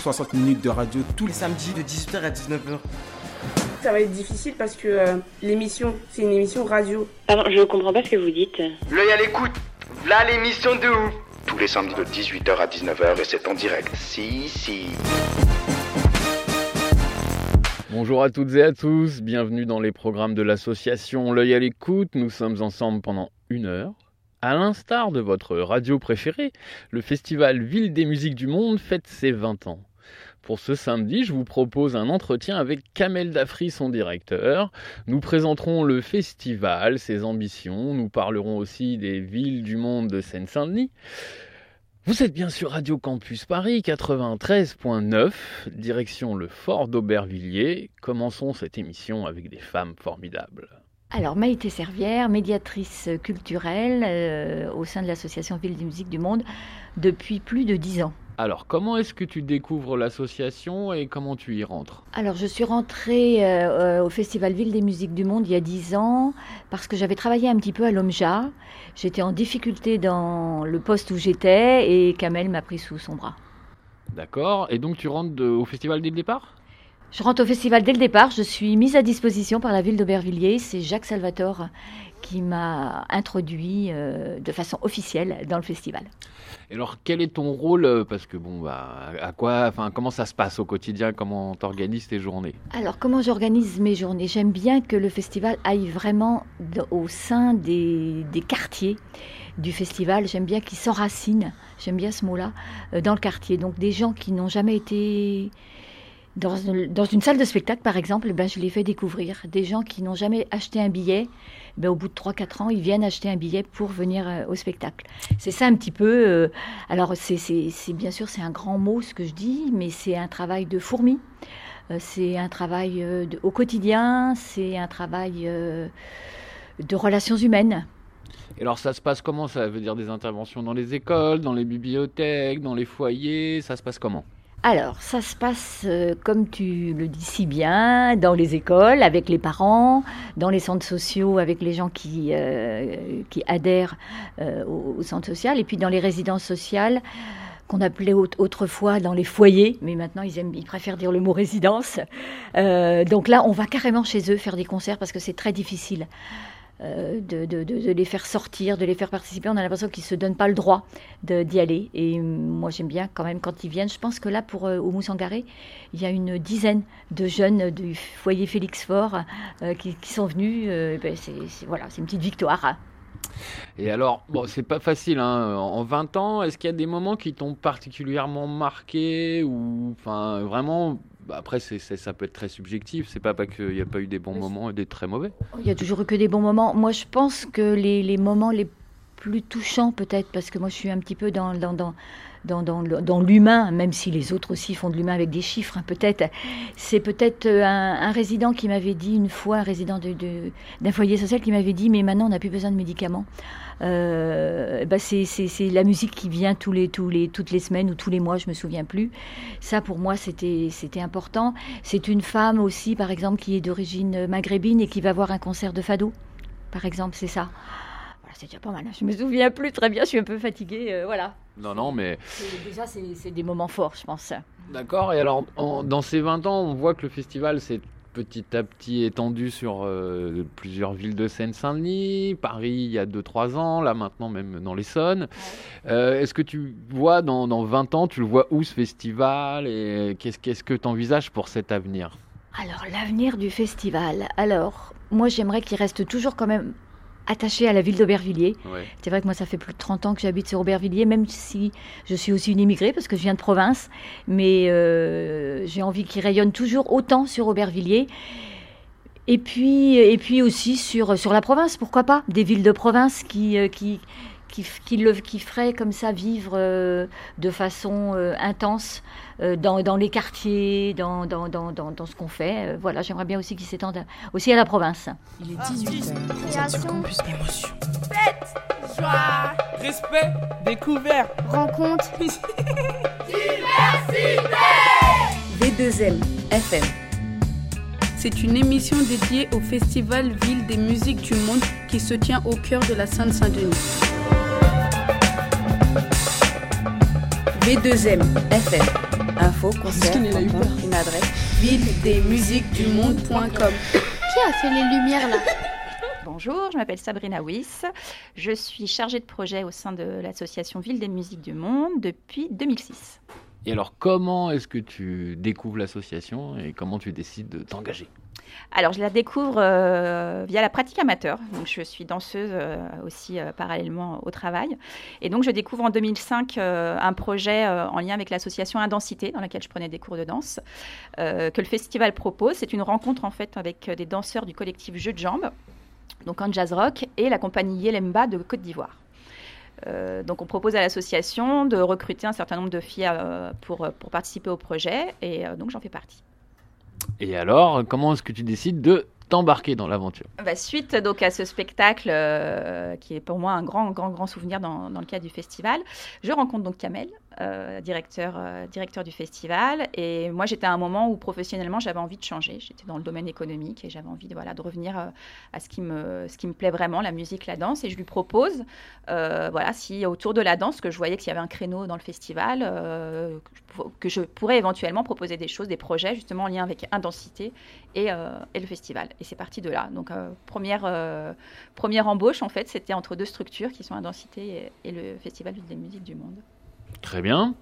60 minutes de radio tous les samedis de 18h à 19h. Ça va être difficile parce que euh, l'émission, c'est une émission radio. Pardon, je comprends pas ce que vous dites. L'œil à l'écoute. Là l'émission de ouf. tous les samedis de 18h à 19h et c'est en direct. Si, si. Bonjour à toutes et à tous, bienvenue dans les programmes de l'association L'œil à l'écoute. Nous sommes ensemble pendant une heure. À l'instar de votre radio préférée, le festival Ville des musiques du monde fête ses 20 ans. Pour ce samedi, je vous propose un entretien avec Kamel Dafri, son directeur. Nous présenterons le festival, ses ambitions, nous parlerons aussi des villes du monde de Seine-Saint-Denis. Vous êtes bien sur Radio Campus Paris 93.9, direction le fort d'Aubervilliers. Commençons cette émission avec des femmes formidables. Alors, Maïté Servière, médiatrice culturelle euh, au sein de l'association Ville des musiques du monde depuis plus de dix ans. Alors, comment est-ce que tu découvres l'association et comment tu y rentres? Alors, je suis rentrée euh, euh, au Festival Ville des musiques du monde il y a dix ans parce que j'avais travaillé un petit peu à l'OMJA. J'étais en difficulté dans le poste où j'étais et Kamel m'a pris sous son bras. D'accord. Et donc, tu rentres de- au festival dès le départ? Je rentre au festival dès le départ. Je suis mise à disposition par la ville d'Aubervilliers. C'est Jacques Salvatore qui m'a introduit euh, de façon officielle dans le festival. Et alors, quel est ton rôle euh, Parce que bon, bah, à quoi, enfin, comment ça se passe au quotidien? Comment t'organises tes journées? Alors, comment j'organise mes journées? J'aime bien que le festival aille vraiment au sein des, des quartiers du festival. J'aime bien qu'il s'enracine, j'aime bien ce mot-là, euh, dans le quartier. Donc, des gens qui n'ont jamais été dans, une- salle de spectacle, par exemple, ben, je les fais découvrir. Des gens qui n'ont jamais acheté un billet, ben, au bout de 3-4 ans, ils viennent acheter un billet pour venir euh, au spectacle. C'est ça un petit peu. euh, alors, c'est bien sûr, c'est un grand mot ce que je dis, mais c'est un travail de fourmi. Euh, c'est un travail au quotidien, c'est un travail de relations humaines. Et alors, ça se passe comment? Ça veut dire des interventions dans les écoles, dans les bibliothèques, dans les foyers? Ça se passe comment? Alors, ça se passe, euh, comme tu le dis si bien, dans les écoles, avec les parents, dans les centres sociaux, avec les gens qui, euh, qui adhèrent euh, au, centre social, et puis dans les résidences sociales qu'on appelait aut- autrefois dans les foyers, mais maintenant ils, aiment, ils préfèrent dire le mot résidence. Euh, donc là, on va carrément chez eux faire des concerts parce que c'est très difficile. Euh, de, les faire sortir, de les faire participer. On a l'impression qu'ils ne se donnent pas le droit d'y aller. Et euh, moi, j'aime bien quand même quand ils viennent. Je pense que là, pour euh, au Moussangaré, il y a une dizaine de jeunes du foyer Félix Faure euh, qui, sont venus. ben, c'est voilà, une petite victoire. Et alors, bon, c'est pas facile, hein. En 20 ans, est-ce qu'il y a des moments qui t'ont particulièrement marqué ou, enfin, vraiment, bah, après, ça peut être très subjectif. C'est pas, pas qu'il n'y a pas eu des bons moments et des très mauvais. Il y a toujours eu que des bons moments. Moi, je pense que les, les moments les plus touchants, peut-être, parce que moi, je suis un petit peu dans, dans, dans, dans, dans le- dans l'humain, même si les autres aussi font de l'humain avec des chiffres, hein, peut-être. C'est peut-être euh, un, un résident qui m'avait dit une fois, un résident de- de- d'un foyer social qui m'avait dit, mais maintenant, on n'a plus besoin de médicaments. Euh, bah, c'est, c'est- c'est la musique qui vient tous les, tous les, toutes les semaines ou tous les mois, je me souviens plus. Ça, pour moi, c'était, c'était important. C'est une femme aussi, par exemple, qui est d'origine maghrébine et qui va voir un concert de fado. Par exemple, c'est ça. Voilà, c'est déjà pas mal. hein. Je me souviens plus très bien, je suis un peu fatiguée. euh, voilà. Non, non, mais C'est- Déjà, c'est, c'est des moments forts, je pense. D'accord, et alors en- dans ces 20 ans, on voit que le festival s'est petit à petit étendu sur euh, plusieurs villes de Seine-Saint-Denis, Paris il y a 2-3 ans, là maintenant même dans l'Essonne. Euh, Est-ce que tu vois dans, dans 20 ans, tu le vois où ce festival et qu'est-ce qu'est-ce que tu envisages pour cet avenir? Alors, l'avenir du festival. Alors, moi, j'aimerais qu'il reste toujours quand même attaché à la ville d'Aubervilliers. Ouais. C'est vrai que moi, ça fait plus de 30 ans que j'habite sur Aubervilliers, même si je suis aussi une immigrée, parce que je viens de province. Mais euh, j'ai envie qu'il rayonne toujours autant sur Aubervilliers. Et puis, et puis aussi sur, sur la province, pourquoi pas? Des villes de province qui, euh, qui, qui, qui, le, qui ferait comme ça vivre euh, de façon euh, intense euh, dans, dans, les quartiers, dans, dans, dans, dans ce qu'on fait. voilà, j'aimerais bien aussi qu'il s'étende aussi à la province. Il est 18h, Création, campus émotion. Fête, joie, respect, découverte, rencontre, diversité. V2M FM. C'est une émission dédiée au Festival Ville des musiques du monde qui se tient au cœur de la Seine-Saint-Denis. V2M FM. Info, concert, une adresse. Ville des musiques du monde.com. Qui a fait les lumières là? Bonjour, je m'appelle Sabrina Wyss. Je suis chargée de projet au sein de l'association Ville des musiques du monde depuis 2006. Et alors, comment est-ce que tu découvres l'association et comment tu décides de t'engager? Alors, je la découvre euh, via la pratique amateur. Donc, je suis danseuse euh, aussi euh, parallèlement au travail. Et donc, je découvre en 2005 un projet en lien avec l'association Indensité, dans laquelle je prenais des cours de danse, que le festival propose. C'est une rencontre en fait avec des danseurs du collectif Jeux de Jambes, donc en jazz rock, et la compagnie Yelemba de Côte d'Ivoire. Euh, donc on propose à l'association de recruter un certain nombre de filles euh, pour, pour participer au projet et euh, donc j'en fais partie. Et alors, comment est-ce que tu décides de t'embarquer dans l'aventure? Bah, Suite donc à ce spectacle qui est pour moi un grand grand grand souvenir dans, dans, le cadre du festival, je rencontre donc Kamel, euh, directeur, euh, directeur du festival. Et moi, j'étais à un moment où professionnellement, j'avais envie de changer. J'étais dans le domaine économique et j'avais envie de, voilà, de revenir euh, à ce qui, me, ce qui me plaît vraiment, la musique, la danse. Et je lui propose, voilà, si autour de la danse, que je voyais qu'il y avait un créneau dans le festival, que je pourrais éventuellement proposer des choses, des projets justement en lien avec Indensité et, et le festival. Et c'est parti de là. Donc, première, première embauche, en fait, c'était entre deux structures qui sont Indensité et, et le Festival des musiques du monde. Très bien.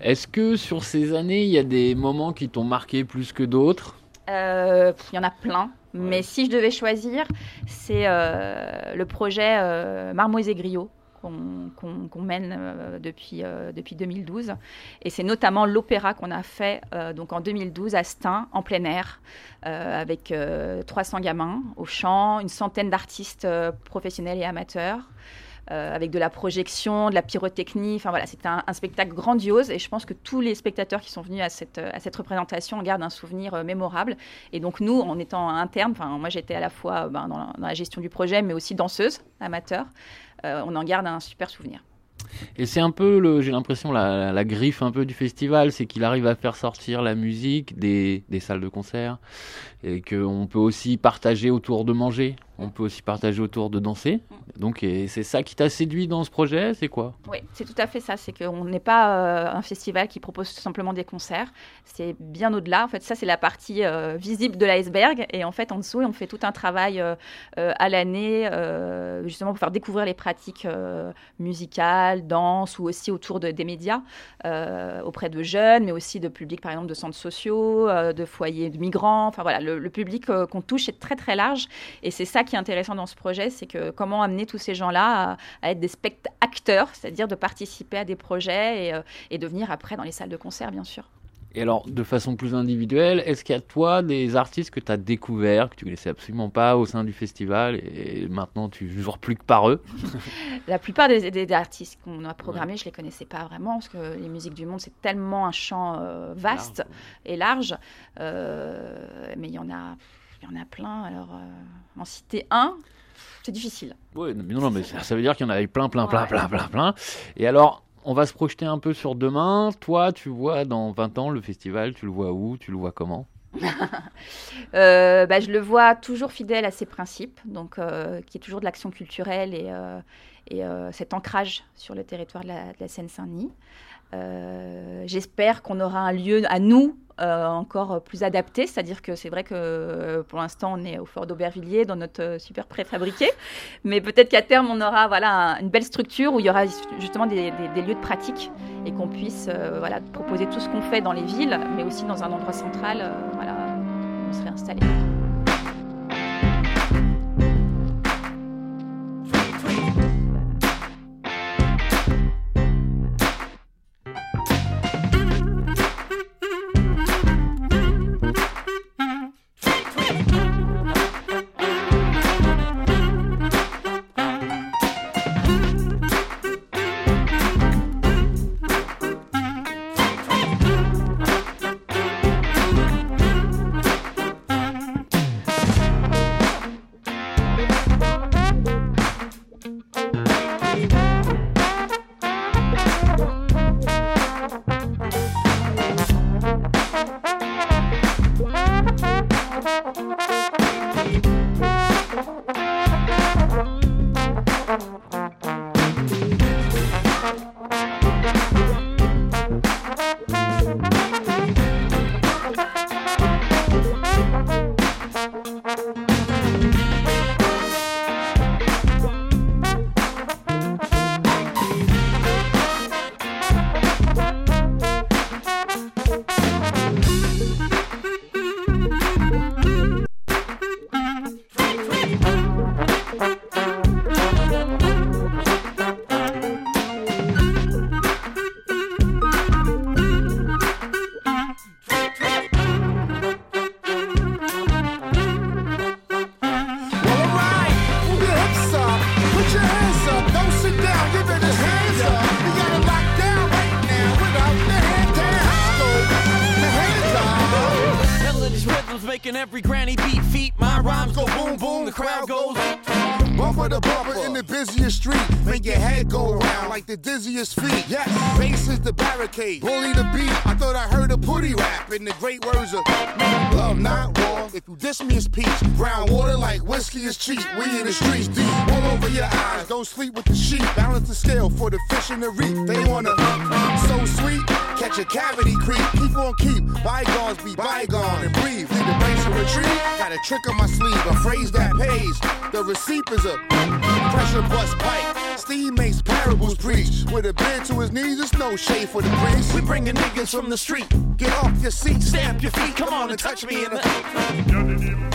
Est-ce que sur ces années, il y a des moments qui t'ont marqué plus que d'autres? Euh, Il y en a plein. Mais si je devais choisir, c'est euh, le projet euh, Marmoise et Griot qu'on mène euh, depuis, depuis 2012. Et c'est notamment l'opéra qu'on a fait donc en 2012 à Stein, en plein air, avec 300 gamins au chant, une centaine d'artistes professionnels et amateurs. Euh, avec de la projection, de la pyrotechnie. Enfin voilà, c'était un, spectacle grandiose et je pense que tous les spectateurs qui sont venus à cette, cette représentation gardent un souvenir euh, mémorable. Et donc nous, en étant interne, enfin moi j'étais à la fois ben, dans, la, gestion du projet, mais aussi danseuse, amateur, euh, on en garde un super souvenir. Et c'est un peu, j'ai l'impression, la, griffe un peu du festival, c'est qu'il arrive à faire sortir la musique des salles de concert et qu'on peut aussi partager autour de manger on peut aussi partager autour de danser. Donc, c'est ça qui t'a séduit dans ce projet, c'est quoi? Oui, c'est tout à fait ça. C'est qu'on n'est pas euh, un festival qui propose tout simplement des concerts. C'est bien au-delà. En fait, ça, c'est la partie euh, visible de l'iceberg. Et en fait, en dessous, on fait tout un travail euh, à l'année, justement pour faire découvrir les pratiques musicales, danse ou aussi autour de, des médias, auprès de jeunes, mais aussi de publics, par exemple, de centres sociaux, de foyers de migrants. Enfin, voilà, le public qu'on touche est très, très large. Et c'est ça qui qui est intéressant dans ce projet, c'est que comment amener tous ces gens-là à, être des spectateurs, c'est-à-dire de participer à des projets et, euh, et de venir après dans les salles de concert, bien sûr. Et alors, de façon plus individuelle, est-ce qu'il y a toi des artistes que tu as découverts, que tu connaissais absolument pas au sein du festival et maintenant tu joues plus que par eux? La plupart des, artistes qu'on a programmés, je je les connaissais pas vraiment parce que les musiques du monde, c'est tellement un champ euh, vaste et large. Euh, mais il y en a il y en a plein. Alors, euh, en citer un, c'est difficile. Oui, mais non, mais ça, veut dire qu'il y en avait plein, plein, plein, plein, plein, plein. Et alors, on va se projeter un peu sur demain. Toi, tu vois dans 20 ans le festival, tu le vois où Tu le vois comment? Euh, bah, je le vois toujours fidèle à ses principes, donc euh, qui est toujours de l'action culturelle et, et cet ancrage sur le territoire de la Seine-Saint-Denis. J'espère qu'on aura un lieu à nous euh, encore plus adapté. C'est-à-dire que c'est vrai que euh, pour l'instant, on est au fort d'Aubervilliers dans notre euh, super préfabriqué. Mais peut-être qu'à terme, on aura voilà, une belle structure où il y aura justement des, lieux de pratique et qu'on puisse voilà, proposer tout ce qu'on fait dans les villes, mais aussi dans un endroit central voilà, où on serait installé. Trick on my sleeve, a phrase that pays. The receipt is a pressure bust pipe. Steve makes parables preach. With a bend to his knees, it's no shade for the priest. We bringing niggas from the street. Get off your seat, stamp your feet. Come on and touch me in the.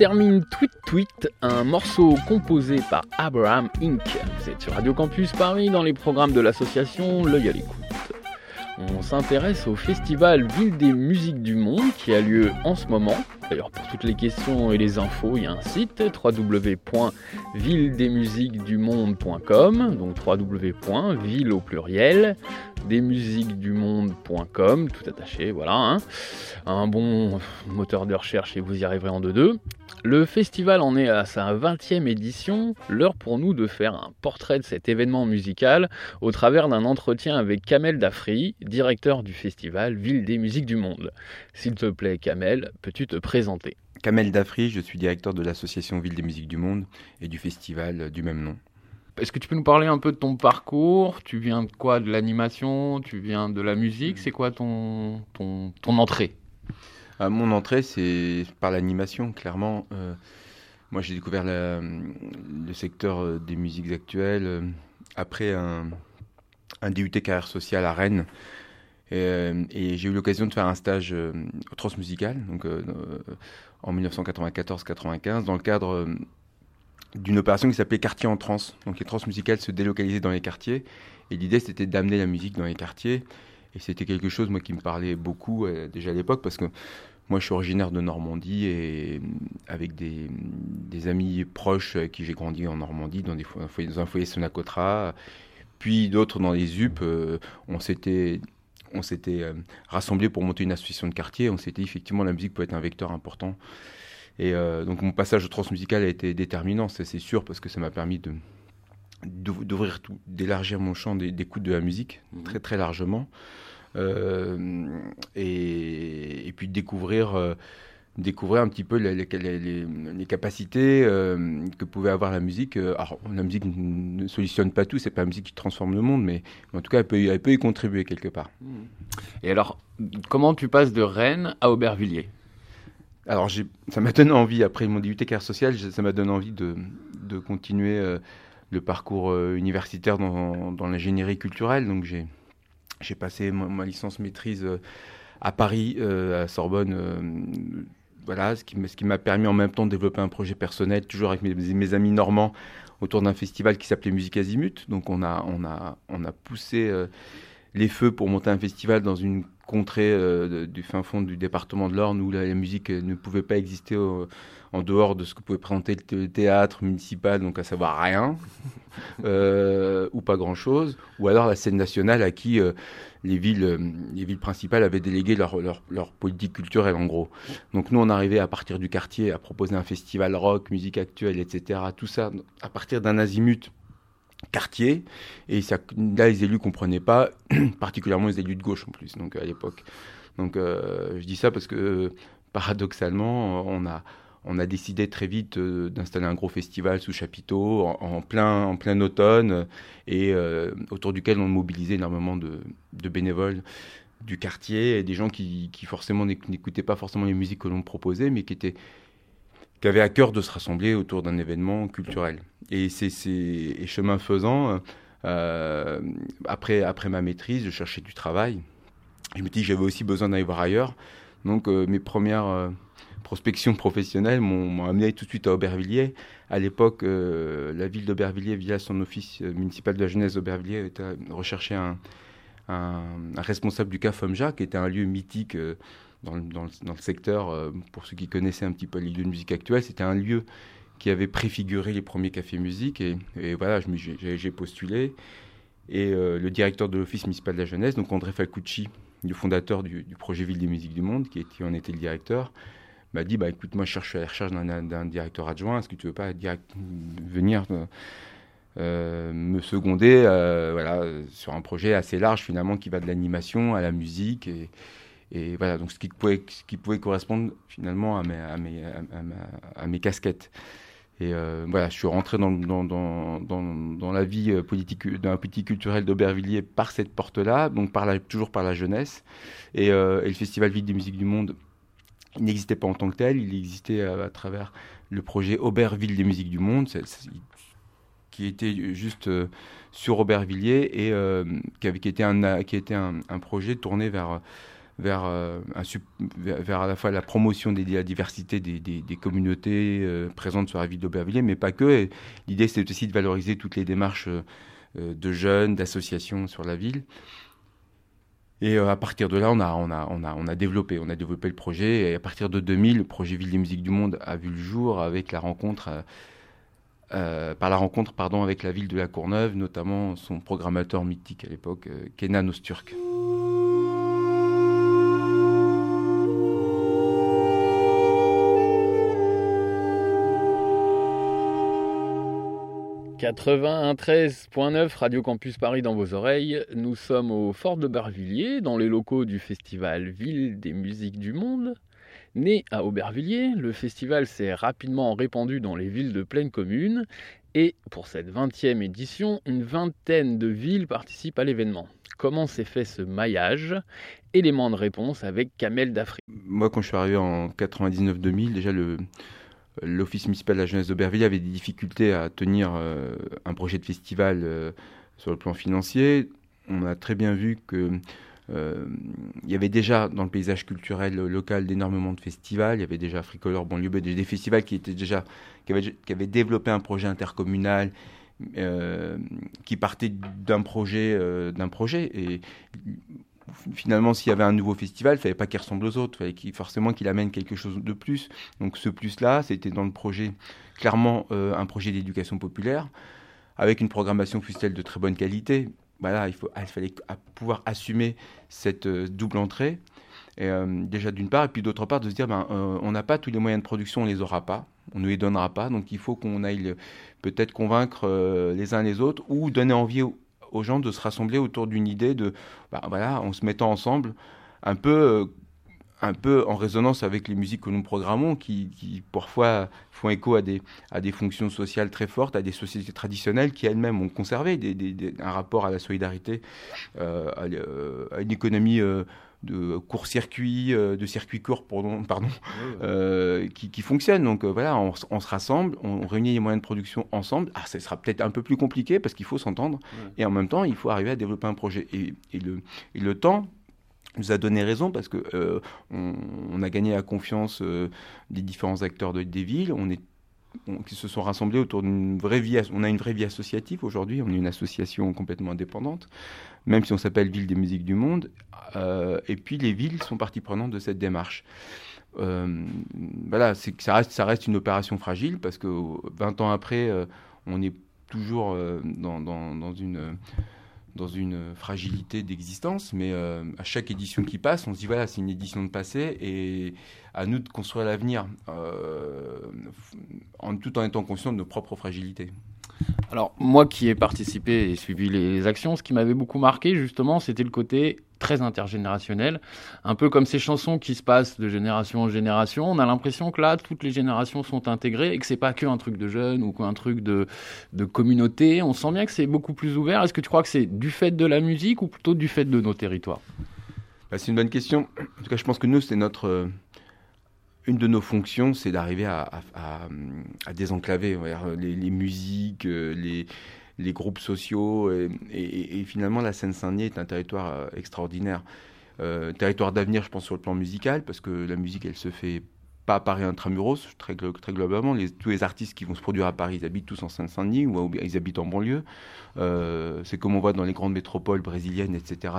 Termine Tweet Tweet, un morceau composé par Abraham Inc. C'est sur Radio Campus Paris dans les programmes de l'association L'œil à l'écoute. On s'intéresse au festival Ville des musiques du monde qui a lieu en ce moment. D'ailleurs, pour toutes les questions et les infos, il y a un site www.villedesmusiquesdumonde.com, donc www.ville au pluriel, desmusiquesdumonde.com, tout attaché, voilà. Hein. Un bon moteur de recherche et vous y arriverez en deux-deux. Le festival en est à sa 20e édition, l'heure pour nous de faire un portrait de cet événement musical au travers d'un entretien avec Kamel Dafri, directeur du festival Ville des musiques du monde. S'il te plaît Kamel, peux-tu te présenter? Kamel Dafri, je suis directeur de l'association Ville des musiques du monde et du festival du même nom. Est-ce que tu peux nous parler un peu de ton parcours? Tu viens de quoi? De l'animation? Tu viens de la musique? C'est quoi ton, ton, ton entrée? À mon entrée, c'est par l'animation, clairement. Euh, moi, j'ai découvert la, le secteur des musiques actuelles euh, après un, un, DUT carrière sociale à Rennes. Et, euh, et j'ai eu l'occasion de faire un stage Transmusical, donc en 1994-95, dans le cadre d'une opération qui s'appelait Quartier en Trans. Donc les transmusicales se délocalisaient dans les quartiers. Et l'idée, c'était d'amener la musique dans les quartiers. Et c'était quelque chose, moi, qui me parlait beaucoup déjà à l'époque, parce que moi, je suis originaire de Normandie et avec des, amis proches avec qui j'ai grandi en Normandie, dans, des dans un foyer Sonacotra, puis d'autres dans les UP. Euh, on s'était on s'était euh, rassemblés pour monter une association de quartier. On s'était effectivement la musique peut être un vecteur important. Et euh, donc mon passage au transmusical a été déterminant, c'est sûr, parce que ça m'a permis de d'ouvrir tout, d'élargir mon champ d'écoute de la musique mmh. très très largement. Euh, et, et, puis découvrir, euh, découvrir un petit peu les, les, les, les capacités euh, que pouvait avoir la musique. Alors, la musique ne solutionne pas tout, c'est pas la musique qui transforme le monde, mais, mais en tout cas, elle peut, elle peut y contribuer quelque part. Et alors, comment tu passes de Rennes à Aubervilliers? Alors, ça m'a donné envie, après mon DUT carrière sociale, ça m'a donné envie de, de continuer euh, le parcours euh, universitaire dans, dans l'ingénierie culturelle. Donc, j'ai passé ma, licence maîtrise euh, à Paris, à Sorbonne. Voilà, ce qui, m'a permis en même temps de développer un projet personnel, toujours avec mes, mes amis normands, autour d'un festival qui s'appelait Musique Azimut. Donc on a, on a, on a poussé les feux pour monter un festival dans une contrées du fin fond du département de l'Orne où la, musique ne pouvait pas exister en dehors de ce que pouvait présenter le théâtre municipal, donc à savoir rien, ou pas grand-chose, ou alors la scène nationale à qui les villes, euh, les villes principales avaient délégué leur, leur, politique culturelle en gros. Donc nous on arrivait à partir du quartier à proposer un festival rock, musique actuelle, etc. Tout ça à partir d'un azimut quartier et ça, là les élus comprenaient pas, particulièrement les élus de gauche en plus donc à l'époque. Donc euh, je dis ça parce que paradoxalement on a on a décidé très vite euh, d'installer un gros festival sous chapiteau en, plein, en plein automne et euh, autour duquel on mobilisait énormément de, bénévoles du quartier et des gens qui, forcément n'écoutaient pas forcément les musiques que l'on proposait mais qui étaient qui avaient à cœur de se rassembler autour d'un événement culturel. Et c'est chemin faisant, euh, après, ma maîtrise, je cherchais du travail. Je me dis que j'avais aussi besoin d'aller voir ailleurs. Donc mes premières prospection professionnelle m'ont amené tout de suite à Aubervilliers. À l'époque, euh, la ville d'Aubervilliers, via son office euh, municipal de la jeunesse d'Aubervilliers, recherchait un, responsable du CAFOMJA, qui était un lieu mythique euh, dans, dans, le, secteur. pour ceux qui connaissaient un petit peu les lieux de musique actuelle, c'était un lieu qui avait préfiguré les premiers cafés musique. Et, voilà, j'ai postulé. Et le directeur de l'office municipal de la jeunesse, donc André Falcucci, le fondateur du, projet Ville des musiques du monde, qui, en était le directeur, m'a dit bah écoute moi je cherche à la recherche d'un directeur adjoint est-ce que tu veux pas venir euh, euh, me seconder euh, voilà sur un projet assez large finalement qui va de l'animation à la musique et, voilà donc ce qui pouvait correspondre finalement à, mes casquettes et voilà, je suis rentré dans, dans, dans, la vie politique, dans la politique culturelle d'Aubervilliers par cette porte-là, donc toujours par la jeunesse. Et, et le Festival Ville des musiques du monde n'existait pas en tant que tel, il existait à, travers le projet Auberville des musiques du monde, qui était juste euh, sur Aubervilliers et euh, qui, avait, qui était, un, qui était un, projet tourné vers, vers, euh, vers, à la fois la promotion de la diversité des, des, communautés présentes sur la ville d'Aubervilliers, mais pas que. L'idée, c'était aussi de valoriser toutes les démarches de jeunes, d'associations sur la ville. Et euh, à partir de là, on a, on, a, développé, a le projet. Et à partir de 2000, le projet Ville des musiques du monde a vu le jour avec la rencontre, euh, euh, par la rencontre pardon, avec la ville de la Courneuve, notamment son programmateur mythique à l'époque, Kenan Osturk. 93.9 Radio Campus Paris dans vos oreilles. Nous sommes au Fort de Bervilliers, dans les locaux du festival Ville des musiques du monde. Né à Aubervilliers, le festival s'est rapidement répandu dans les villes de pleine commune et pour cette 20e édition, une vingtaine de villes participent à l'événement. Comment s'est fait ce maillage? Élément de réponse avec Kamel Dafri. Moi, quand je suis arrivé en 99-2000, déjà le, l'Office municipal de la jeunesse d'Aubervilliers avait des difficultés à tenir euh, un projet de festival euh, sur le plan financier. On a très bien vu que euh, il y avait déjà dans le paysage culturel local d'énormément de festivals. Il y avait déjà Fricolore, Banlieue, des, festivals qui étaient déjà qui avaient, développé un projet intercommunal qui partait d'un projet d'un projet et finalement, s'il y avait un nouveau festival, il ne fallait pas qu'il ressemble aux autres, il fallait forcément qu'il amène quelque chose de plus. Donc ce plus-là, c'était dans le projet, clairement euh, un projet d'éducation populaire, avec une programmation fût-elle de très bonne qualité. Voilà, il, faut, il fallait pouvoir assumer cette euh, double entrée. Euh, déjà d'une part, et puis d'autre part de se dire, ben, on n'a pas tous les moyens de production, on les aura pas, on ne les donnera pas, donc il faut qu'on aille peut-être convaincre les uns les autres ou donner envie aux gens de se rassembler autour d'une idée de, bah, voilà, en se mettant ensemble, un peu, euh, un peu en résonance avec les musiques que nous programmons, qui, qui, parfois font écho à des, à des fonctions sociales très fortes, à des sociétés traditionnelles qui elles-mêmes ont conservé des, un rapport à la solidarité, euh, euh, à, une économie de court-circuit, euh, de circuit court, pardon, pardon euh, qui, qui, fonctionne. Donc euh, voilà, on, se rassemble, on réunit les moyens de production ensemble. Ah, ça sera peut-être un peu plus compliqué parce qu'il faut s'entendre. Et en même temps, il faut arriver à développer un projet. Et, et, le, et le temps nous a donné raison parce que on, a gagné la confiance des différents acteurs de, des villes. On est qui se sont rassemblés autour d'une vraie vie. On a une vraie vie associative aujourd'hui. On est une association complètement indépendante, même si on s'appelle Ville des musiques du monde. et puis les villes sont partie prenante de cette démarche. voilà, c'est ça reste, une opération fragile parce que 20 ans après, on est toujours dans une dans une fragilité d'existence, mais euh, à chaque édition qui passe, on se dit voilà, c'est une édition de passé et à nous de construire l'avenir, euh, tout en étant conscient de nos propres fragilités. Alors moi qui ai participé et suivi les actions, ce qui m'avait beaucoup marqué justement, c'était le côté très intergénérationnel, un peu comme ces chansons qui se passent de génération en génération. On a l'impression que là, toutes les générations sont intégrées et que c'est pas que un truc de jeunes ou qu'un truc de, communauté. On sent bien que c'est beaucoup plus ouvert. Est-ce que tu crois que c'est du fait de la musique ou plutôt du fait de nos territoires? Bah, C'est une bonne question. En tout cas, je pense que nous, c'est notre euh, une de nos fonctions, c'est d'arriver à, désenclaver les, les, musiques, euh, les, les groupes sociaux. Et, finalement, la Seine-Saint-Denis est un territoire euh, extraordinaire. Euh, territoire d'avenir, je pense, sur le plan musical, parce que la musique, elle se fait pas à Paris intramuros, très, très globalement. Tous les artistes qui vont se produire à Paris, ils habitent tous en Seine-Saint-Denis ou ils habitent en banlieue. Euh, c'est comme on voit dans les grandes métropoles brésiliennes, etc.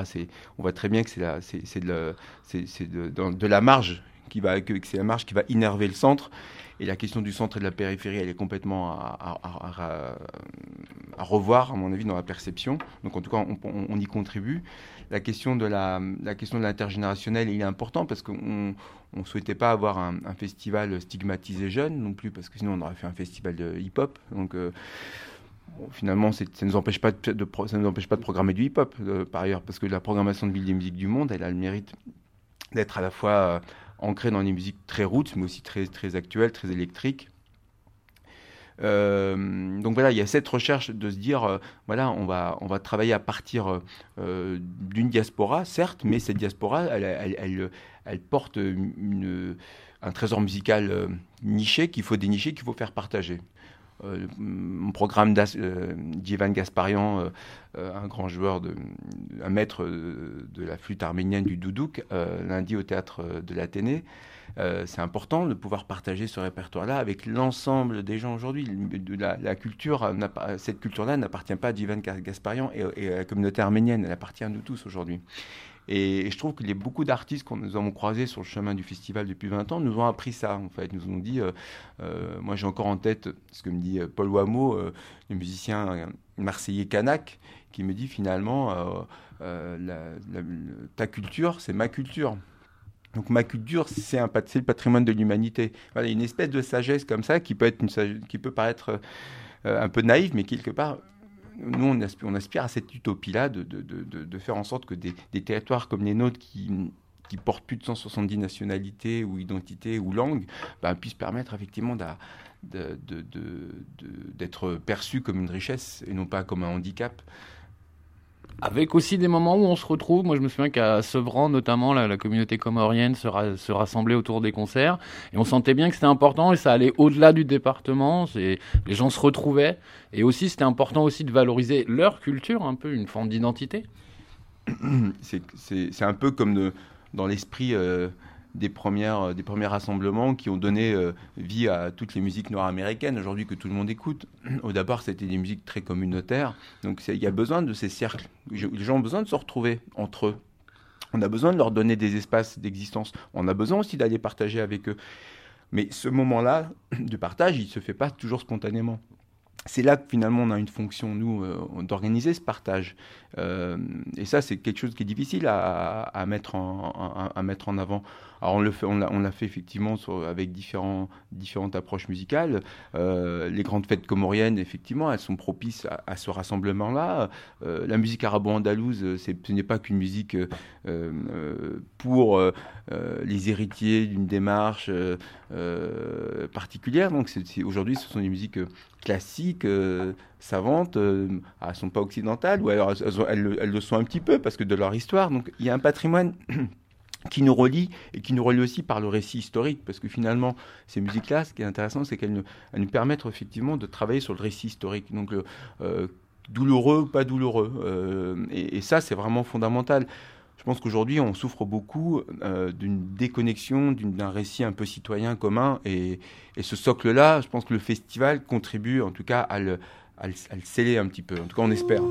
On voit très bien que c'est de, de, de, la marge qui va, que, c'est la marge qui va innerver le centre. Et la question du centre et de la périphérie, elle est complètement à, revoir, à mon avis, dans la perception. Donc, en tout cas, on, y contribue. La question de la, question de l'intergénérationnel, il est important parce qu'on ne souhaitait pas avoir un, festival stigmatisé jeune non plus, parce que sinon on aurait fait un festival de hip-hop. Donc, euh, finalement, ça ne nous empêche pas de, ça nous empêche pas de programmer du hip-hop, euh, par ailleurs, parce que la programmation de Ville des musiques du monde, elle a le mérite d'être à la fois euh, ancré dans des musiques très roots, mais aussi très, très actuelles, très électriques. Euh, donc voilà, il y a cette recherche de se dire, euh, voilà, on va, on va travailler à partir euh, d'une diaspora, certes, mais cette diaspora, elle, elle, elle, porte un trésor musical niché qu'il faut dénicher, qu'il faut faire partager. Mon programme d'Ivan Gasparian, un grand joueur, un maître de la flûte arménienne du doudouk, lundi au théâtre de l'Athénée, euh, c'est important de pouvoir partager ce répertoire-là avec l'ensemble des gens aujourd'hui. La, la, culture, cette culture-là n'appartient pas à Ivan Gasparian et, à la communauté arménienne, elle appartient à nous tous aujourd'hui. Et, je trouve qu'il y a beaucoup d'artistes qu'on nous avons croisés sur le chemin du festival depuis 20 ans nous ont appris ça, en fait. Nous ont dit, euh, euh, moi j'ai encore en tête ce que me dit Paul Wameau, le musicien marseillais Kanak, qui me dit finalement, ta culture, c'est ma culture. Donc ma culture, c'est le patrimoine de l'humanité. Voilà, une espèce de sagesse comme ça qui peut, être une, qui peut paraître euh, un peu naïve, mais quelque part, nous, on aspire, à cette utopie-là de, faire en sorte que des, territoires comme les nôtres qui, portent plus de 170 nationalités ou identités ou langues ben, puissent permettre effectivement d'être perçus comme une richesse et non pas comme un handicap. Avec aussi des moments où on se retrouve. Moi, je me souviens qu'à Sevran, notamment, la, communauté comorienne se, se, rassemblait autour des concerts. Et on sentait bien que c'était important et ça allait au-delà du département. Les gens se retrouvaient. Et aussi, c'était important aussi de valoriser leur culture, un peu une forme d'identité. C'est un peu comme dans l'esprit. Euh, des, premières, euh, des premiers rassemblements qui ont donné euh, vie à toutes les musiques nord-américaines aujourd'hui que tout le monde écoute. Au départ, c'était des musiques très communautaires. Donc il y a besoin de ces cercles. Les gens ont besoin de se retrouver entre eux. On a besoin de leur donner des espaces d'existence. On a besoin aussi d'aller partager avec eux. Mais ce moment-là de partage, il ne se fait pas toujours spontanément c'est là que finalement on a une fonction, nous, euh, d'organiser ce partage. et ça, c'est quelque chose qui est difficile à, mettre, à mettre en avant. On l'a fait effectivement avec différentes approches musicales. Euh, les grandes fêtes comoriennes, effectivement, elles sont propices à, ce rassemblement-là. Euh, la musique arabo-andalouse, ce n'est pas qu'une musique euh, pour les héritiers d'une démarche particulière. Donc aujourd'hui, ce sont des musiques classiques, savantes, elles ne sont pas occidentales, ou alors elles, elles, le sont un petit peu parce que de leur histoire. Donc il y a un patrimoine qui nous relie et qui nous relie aussi par le récit historique, parce que finalement, ces musiques-là, ce qui est intéressant, c'est qu'elles nous, permettent effectivement de travailler sur le récit historique. Donc, euh, douloureux ou pas douloureux. Euh, et, ça, c'est vraiment fondamental. je pense qu'aujourd'hui, on souffre beaucoup euh, d'une déconnexion, d'un récit un peu citoyen commun. Et, ce socle-là, je pense que le festival contribue en tout cas à le sceller un petit peu. En tout cas, on espère.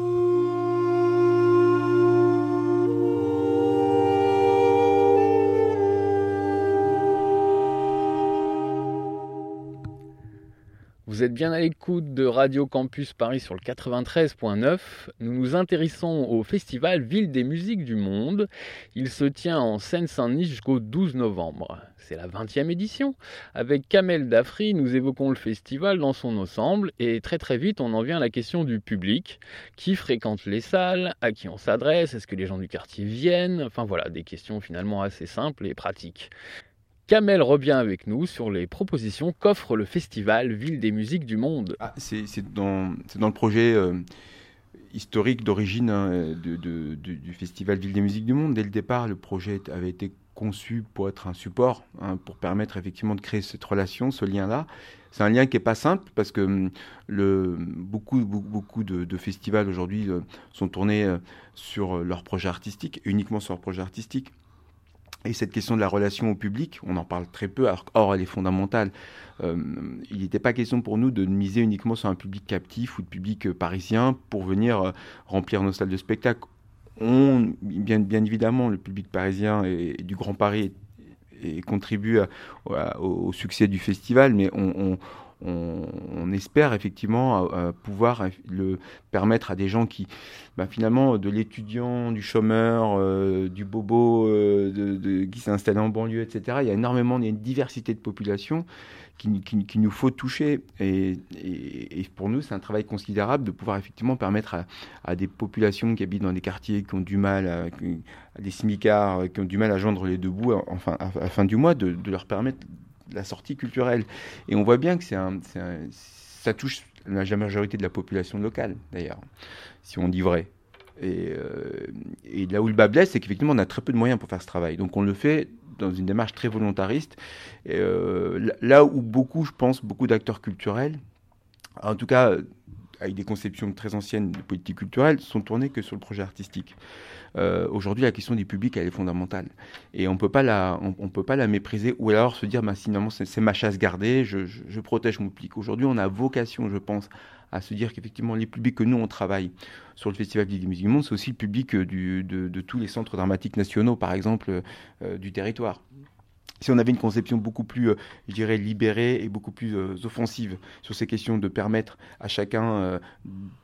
Vous êtes bien à l'écoute de Radio Campus Paris sur le 93.9. Nous nous intéressons au festival Ville des musiques du monde. Il se tient en Seine-Saint-Denis jusqu'au 12 novembre. C'est la 20e édition. Avec Kamel Dafri, nous évoquons le festival dans son ensemble et très très vite on en vient à la question du public. Qui fréquente les salles? À qui on s'adresse? Est-ce que les gens du quartier viennent? Enfin voilà, des questions finalement assez simples et pratiques. Kamel revient avec nous sur les propositions qu'offre le festival Ville des musiques du monde. Ah, c'est dans, le projet euh, historique d'origine hein, du festival Ville des musiques du monde. Dès le départ, le projet avait été conçu pour être un support, hein, pour permettre effectivement de créer cette relation, ce lien-là. C'est un lien qui n'est pas simple parce que hum, beaucoup de, de festivals aujourd'hui euh, sont tournés euh, sur leur projet artistique, uniquement sur leur projet artistique. Et cette question de la relation au public, on en parle très peu, or elle est fondamentale. Euh, il n'était pas question pour nous de miser uniquement sur un public captif ou de public euh, parisien pour venir euh, remplir nos salles de spectacle. Bien, évidemment, le public parisien et, du Grand Paris contribue au succès du festival, mais on on, espère effectivement euh, pouvoir le permettre à des gens qui, bah, finalement, de l'étudiant, du chômeur, euh, du bobo euh, de, qui s'est installé en banlieue, etc. Il y a énormément, il y a une diversité de populations qu'il qui, nous faut toucher. Et, pour nous, c'est un travail considérable de pouvoir effectivement permettre à, des populations qui habitent dans des quartiers qui ont du mal, à, des smicards qui ont du mal à joindre les deux bouts, à, à fin du mois, de leur permettre la sortie culturelle. Et on voit bien que c'est un, ça touche la majorité de la population locale, d'ailleurs, si on dit vrai. Et, euh, et, là où le bas blesse, c'est qu'effectivement, on a très peu de moyens pour faire ce travail. Donc on le fait dans une démarche très volontariste. Euh, là où beaucoup, je pense, beaucoup d'acteurs culturels, en tout cas avec des conceptions très anciennes de politique culturelle, sont tournés que sur le projet artistique. Euh, Aujourd'hui, la question du public, elle est fondamentale. Et on peut pas la, on, peut pas la mépriser ou alors se dire, bah, finalement, c'est ma chasse gardée, je, je, protège mon public. Aujourd'hui, on a vocation, je pense, à se dire qu'effectivement, les publics que nous, on travaille sur le Festival des musiques du monde, c'est aussi le public de, tous les centres dramatiques nationaux, par exemple, euh, du territoire si on avait une conception beaucoup plus, euh, je dirais, libérée et beaucoup plus euh, offensive sur ces questions de permettre à chacun euh,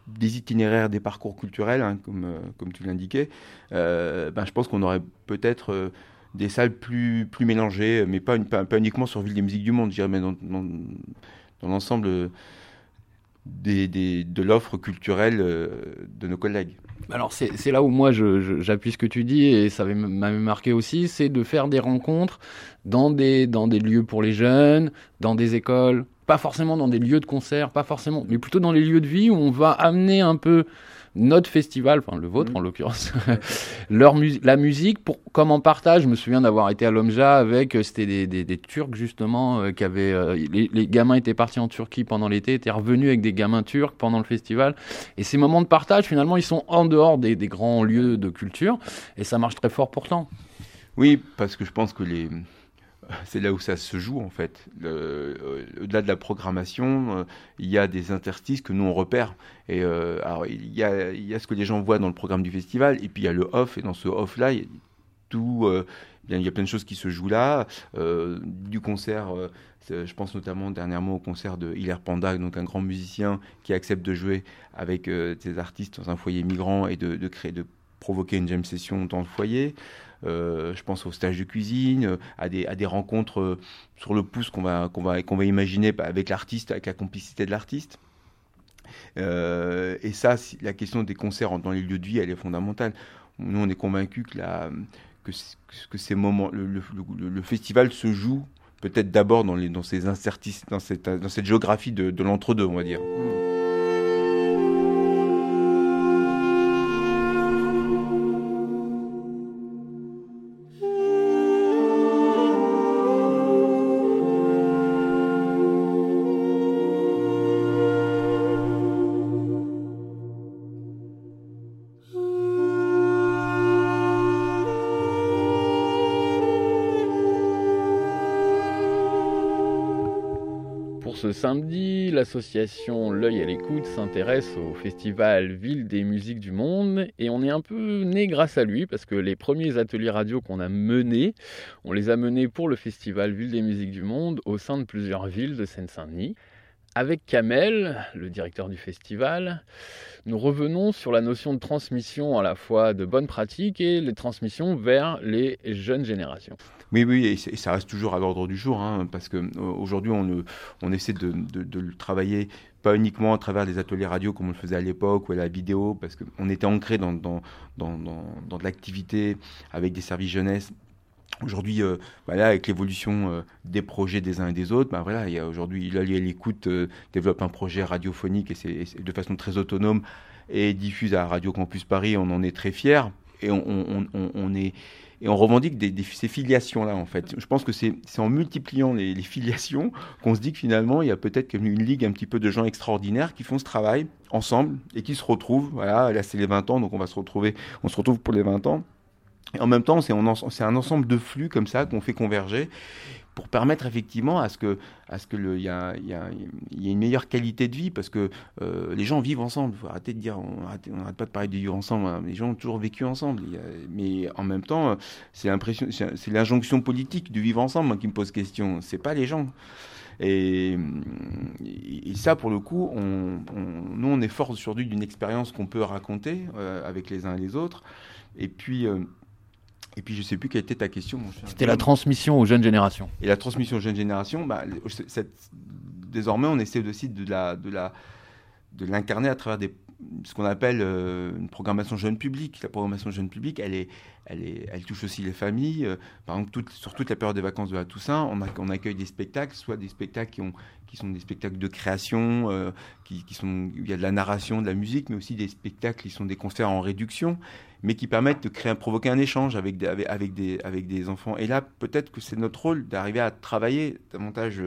des itinéraires, des parcours culturels, hein, comme, comme tu l'indiquais, ben, je pense qu'on aurait peut-être des salles plus, plus mélangées, mais pas, uniquement sur Ville des musiques du monde, je dirais, mais dans, dans l'ensemble de l'offre culturelle de nos collègues. Alors c'est là où moi j'appuie ce que tu dis et ça m'a marqué aussi, c'est de faire des rencontres dans des, dans des lieux pour les jeunes, dans des écoles, pas forcément dans des lieux de concert, pas forcément, mais plutôt dans les lieux de vie où on va amener un peu notre festival, enfin le vôtre mmh. en l'occurrence, leur mu la musique, pour, comme en partage. Je me souviens d'avoir été à Lomja avec, c'était des, des, des, Turcs justement, euh, qui avaient, euh, les, les, gamins étaient partis en Turquie pendant l'été, étaient revenus avec des gamins turcs pendant le festival. Et ces moments de partage, finalement, ils sont en dehors des, des grands lieux de culture, et ça marche très fort pourtant. Oui, parce que je pense que les, c'est là où ça se joue en fait. Au-delà de la programmation, euh, il y a des interstices que nous on repère. Et euh, il y, a, ce que les gens voient dans le programme du festival, et puis il y a le off, et dans ce off là, il y a tout. Euh, il y a plein de choses qui se jouent là. Euh, du concert, je pense notamment dernièrement au concert de Hilaire Panda, donc un grand musicien qui accepte de jouer avec des artistes dans un foyer migrant et de, de créer, de provoquer une jam session dans le foyer. Euh, je pense au stage de cuisine, euh, à des, rencontres euh, sur le pouce qu'on va, imaginer avec l'artiste, avec la complicité de l'artiste. Et ça, la question des concerts dans les lieux de vie, elle est fondamentale. Nous, on est convaincus que, la, que, le, festival se joue peut-être d'abord dans, ces incertitudes, dans cette, géographie de, de l'entre-deux, on va dire. Samedi, l'association L'œil à l'écoute s'intéresse au festival Ville des musiques du monde et on est un peu né grâce à lui parce que les premiers ateliers radio qu'on a menés, on les a menés pour le festival Ville des musiques du monde au sein de plusieurs villes de Seine-Saint-Denis. Avec Kamel, le directeur du festival, nous revenons sur la notion de transmission à la fois de bonnes pratiques et les transmissions vers les jeunes générations. Oui, oui, et, ça reste toujours à l'ordre du jour, hein, parce qu'aujourd'hui, on, on, essaie de, le travailler pas uniquement à travers des ateliers radio comme on le faisait à l'époque ou à la vidéo, parce qu'on était ancré dans, dans, dans, dans de l'activité avec des services jeunesse Aujourd'hui, euh, voilà, avec l'évolution euh, des projets des uns et des autres, ben voilà, il y a aujourd'hui, l'écoute, euh, développe un projet radiophonique et c'est de façon très autonome et diffuse à Radio Campus Paris. On en est très fiers et on, on est et on revendique ces filiations-là, en fait. Je pense que c'est en multipliant les, les filiations qu'on se dit que finalement, il y a peut-être une ligue un petit peu de gens extraordinaires qui font ce travail ensemble et qui se retrouvent. Voilà, là, c'est les 20 ans, donc on va se retrouver, on se retrouve pour les 20 ans. Et en même temps, c'est un ensemble de flux comme ça qu'on fait converger pour permettre effectivement à ce que à ce que il y a, y, a, y a une meilleure qualité de vie parce que euh, les gens vivent ensemble faut arrêter de dire on n'arrête pas de parler de vivre ensemble hein. les gens ont toujours vécu ensemble mais en même temps c'est l'impression c'est l'injonction politique du vivre ensemble qui me pose question c'est pas les gens et, et, ça, pour le coup, on, on, nous, on est fort aujourd'hui d'une expérience qu'on peut raconter euh, avec les uns et les autres. Et puis, euh, et puis je ne sais plus quelle était ta question, mon cher. C'était la transmission aux jeunes générations. Et la transmission aux jeunes générations, bah, cette, désormais on essaie aussi de la, de la, de l'incarner à travers des, ce qu'on appelle euh, une programmation jeune public. La programmation jeune public, elle est, elle est, elle touche aussi les familles. Euh, par exemple, sur toute la période des vacances de la Toussaint, on, accueille des spectacles, soit des spectacles qui ont qui sont des spectacles de création, euh, qui, sont, il y a de la narration, de la musique, mais aussi des spectacles qui sont des concerts en réduction mais qui permettent de créer, provoquer un échange avec des, avec, des, avec des enfants. Et là, peut-être que c'est notre rôle d'arriver à travailler davantage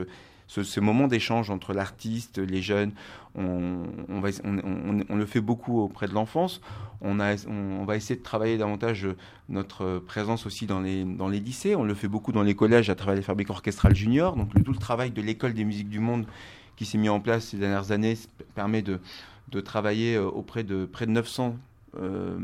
ce, ce moment d'échange entre l'artiste, les jeunes. On, le fait beaucoup auprès de l'enfance. On, va essayer de travailler davantage notre présence aussi dans les, lycées. On le fait beaucoup dans les collèges à travers les fabriques orchestrales juniors. Donc tout le travail de l'école des musiques du monde qui s'est mis en place ces dernières années permet de, travailler euh, auprès de près de 900 euh,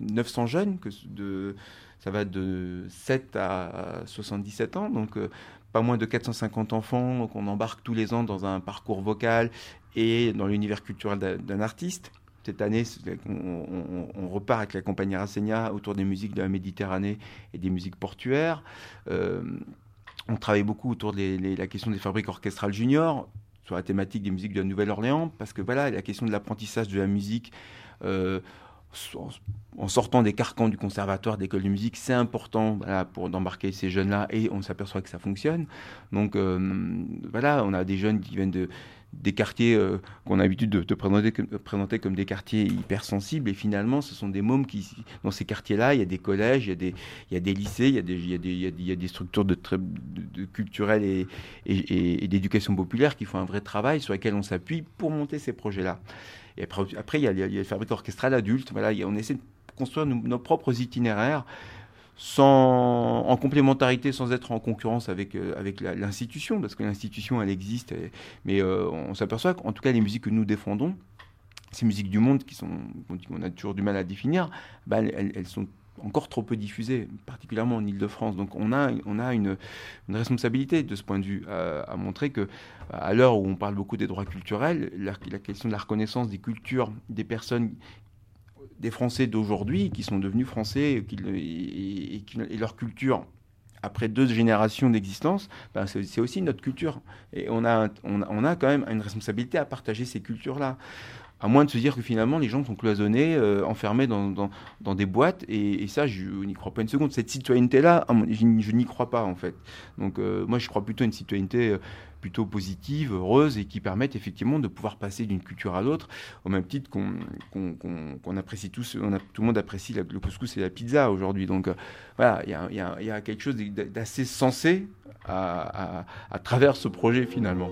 900 jeunes, que ça va de 7 à 77 ans, donc euh, pas moins de 450 enfants qu'on embarque tous les ans dans un parcours vocal et dans l'univers culturel d'un artiste. Cette année, on, repart avec la compagnie Rassegna autour des musiques de la Méditerranée et des musiques portuaires. Euh, on travaille beaucoup autour de la question des fabriques orchestrales juniors, sur la thématique des musiques de la Nouvelle-Orléans, parce que voilà, la question de l'apprentissage de la musique. Euh, en sortant des carcans du conservatoire d'école de musique, c'est important pour d'embarquer ces jeunes-là et on s'aperçoit que ça fonctionne. Donc euh, voilà, on a des jeunes qui viennent de des quartiers euh, qu'on a l'habitude de, présenter, comme des quartiers hypersensibles et finalement ce sont des mômes qui dans ces quartiers-là il y a des collèges il y a des lycées il y a des structures culturelles et, et, et d'éducation populaire qui font un vrai travail sur lesquels on s'appuie pour monter ces projets-là et après, après il, y a, il y a les fabriques orchestrales adultes voilà on essaie de construire nos, propres itinéraires sans, en complémentarité, sans être en concurrence avec, euh, avec l'institution, parce que l'institution, elle existe, mais euh, on s'aperçoit qu'en tout cas, les musiques que nous défendons, ces musiques du monde qui sont, on a toujours du mal à définir, elles, elles, sont encore trop peu diffusées, particulièrement en Ile-de-France. Donc on a, on a une, responsabilité de ce point de vue à, à montrer que, à l'heure où on parle beaucoup des droits culturels, la, question de la reconnaissance des cultures des personnes des Français d'aujourd'hui qui sont devenus français et, leur culture après deux générations d'existence, ben c'est aussi notre culture. Et on a, on, a quand même une responsabilité à partager ces cultures-là. À moins de se dire que finalement les gens sont cloisonnés, euh, enfermés dans, dans, des boîtes, et, ça, je n'y crois pas une seconde. Cette citoyenneté-là, je, je n'y crois pas en fait. Donc euh, moi, je crois plutôt à une citoyenneté euh, plutôt positives, heureuses et qui permettent effectivement de pouvoir passer d'une culture à l'autre, au même titre qu'on qu qu qu apprécie tous, tout le monde apprécie le couscous et la pizza aujourd'hui. Donc voilà, il y, a, quelque chose d'assez sensé à travers ce projet finalement.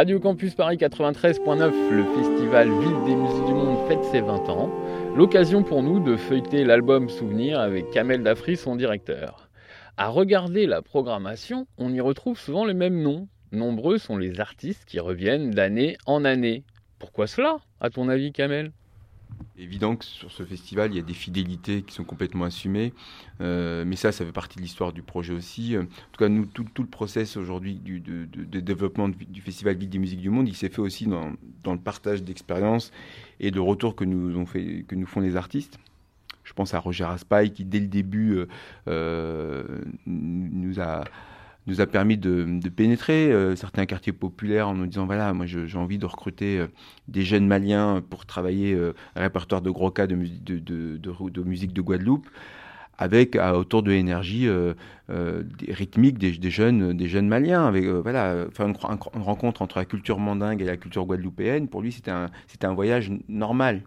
Radio Campus Paris 93.9, le festival Ville des musiques du monde fête ses 20 ans. L'occasion pour nous de feuilleter l'album Souvenir avec Kamel Dafri, son directeur. À regarder la programmation, on y retrouve souvent les mêmes noms. Nombreux sont les artistes qui reviennent d'année en année. Pourquoi cela, à ton avis, Kamel? Évident que sur ce festival, il y a des fidélités qui sont complètement assumées, euh, mais ça, ça fait partie de l'histoire du projet aussi. En tout cas, nous, tout, le process aujourd'hui du de, développement du, Festival Ville des musiques du monde, il s'est fait aussi dans, le partage d'expériences et de retours que nous, ont fait, que nous font les artistes. Je pense à Roger Aspail qui, dès le début, euh, euh, nous a nous a permis de, pénétrer euh, certains quartiers populaires en nous disant voilà, moi j'ai envie de recruter euh, des jeunes Maliens pour travailler euh, un répertoire de gros cas de, musique de Guadeloupe avec autour de l'énergie rythmique des, jeunes des jeunes maliens avec voilà faire une, rencontre entre la culture mandingue et la culture guadeloupéenne pour lui c'était un c'était un voyage normal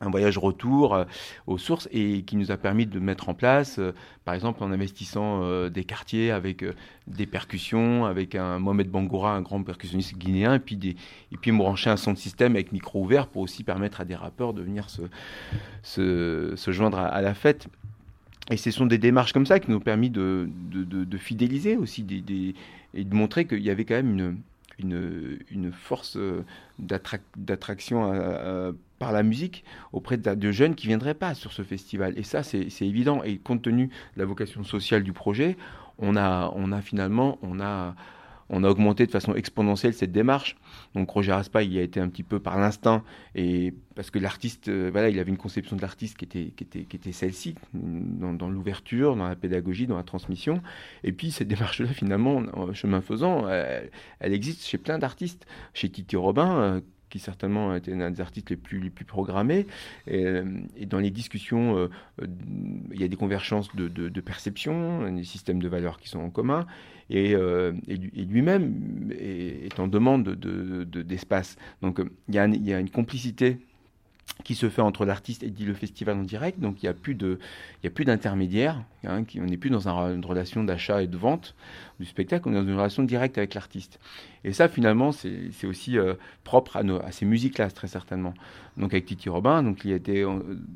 un voyage retour euh, aux sources et qui nous a permis de mettre en place, euh, par exemple en investissant euh, des quartiers avec des percussions, avec un Mohamed Bangoura, un grand percussionniste guinéen, et puis, des, et puis brancher un son de système avec micro ouvert pour aussi permettre à des rappeurs de venir se, se, joindre à, la fête. Et ce sont des démarches comme ça qui nous ont permis de, de, fidéliser aussi des, et de montrer qu'il y avait quand même une, une, une force d'attraction par la musique auprès de, jeunes qui ne viendraient pas sur ce festival. Et ça, c'est évident. Et compte tenu de la vocation sociale du projet, on a, on a finalement, on a, on a augmenté de façon exponentielle cette démarche. Donc Roger Aspa, il a été un petit peu par l'instinct et parce que l'artiste, euh, voilà, il avait une conception de l'artiste qui était, qui était, qui était celle-ci, dans, l'ouverture, dans la pédagogie, dans la transmission. Et puis cette démarche-là, finalement, chemin faisant, elle, elle, existe chez plein d'artistes, chez Titi Robin. Euh, qui certainement été un des artistes les plus, les plus programmés. Et, euh, dans les discussions, euh, euh, il y a des convergences de, de, perception, des systèmes de valeurs qui sont en commun. Et, et lui-même est, en demande d'espace. De, Donc il y, a, il y a une complicité qui se fait entre l'artiste et le festival en direct. Donc il n'y a plus de, il y a plus d'intermédiaire. Hein, on n'est plus dans une relation d'achat et de vente du spectacle. On est dans une relation directe avec l'artiste. Et ça, finalement, c'est aussi euh, propre à, nos, à ces musiques-là, très certainement. Donc avec Titi Robin, donc il était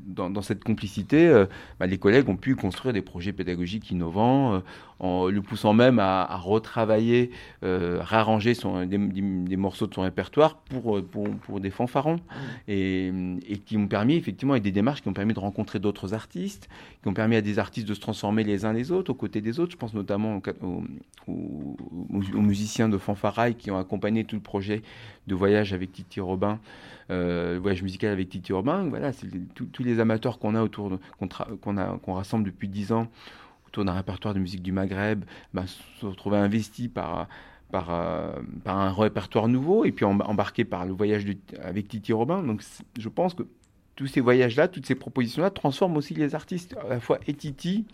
dans, dans cette complicité, euh, bah, les collègues ont pu construire des projets pédagogiques innovants, euh, en le poussant même à, à retravailler, réarranger son, des, des, morceaux de son répertoire pour, pour, pour des fanfarons, mmh. et, et, qui ont permis effectivement, et des démarches qui ont permis de rencontrer d'autres artistes, qui ont permis à des artistes de se transformer les uns les autres, aux côtés des autres. Je pense notamment aux, musiciens de fanfarailles qui ont accompagné tout le projet de voyage avec Titi Robin, euh, voyage musical avec Titi Robin. Voilà, tous les amateurs qu'on a autour, qu'on a, qu'on rassemble depuis dix ans autour d'un répertoire de musique du Maghreb, ben, se retrouver investis par par, euh, par, un répertoire nouveau et puis embarqué par le voyage avec Titi Robin. Donc je pense que tous ces voyages-là, toutes ces propositions-là transforment aussi les artistes, à la fois et Titi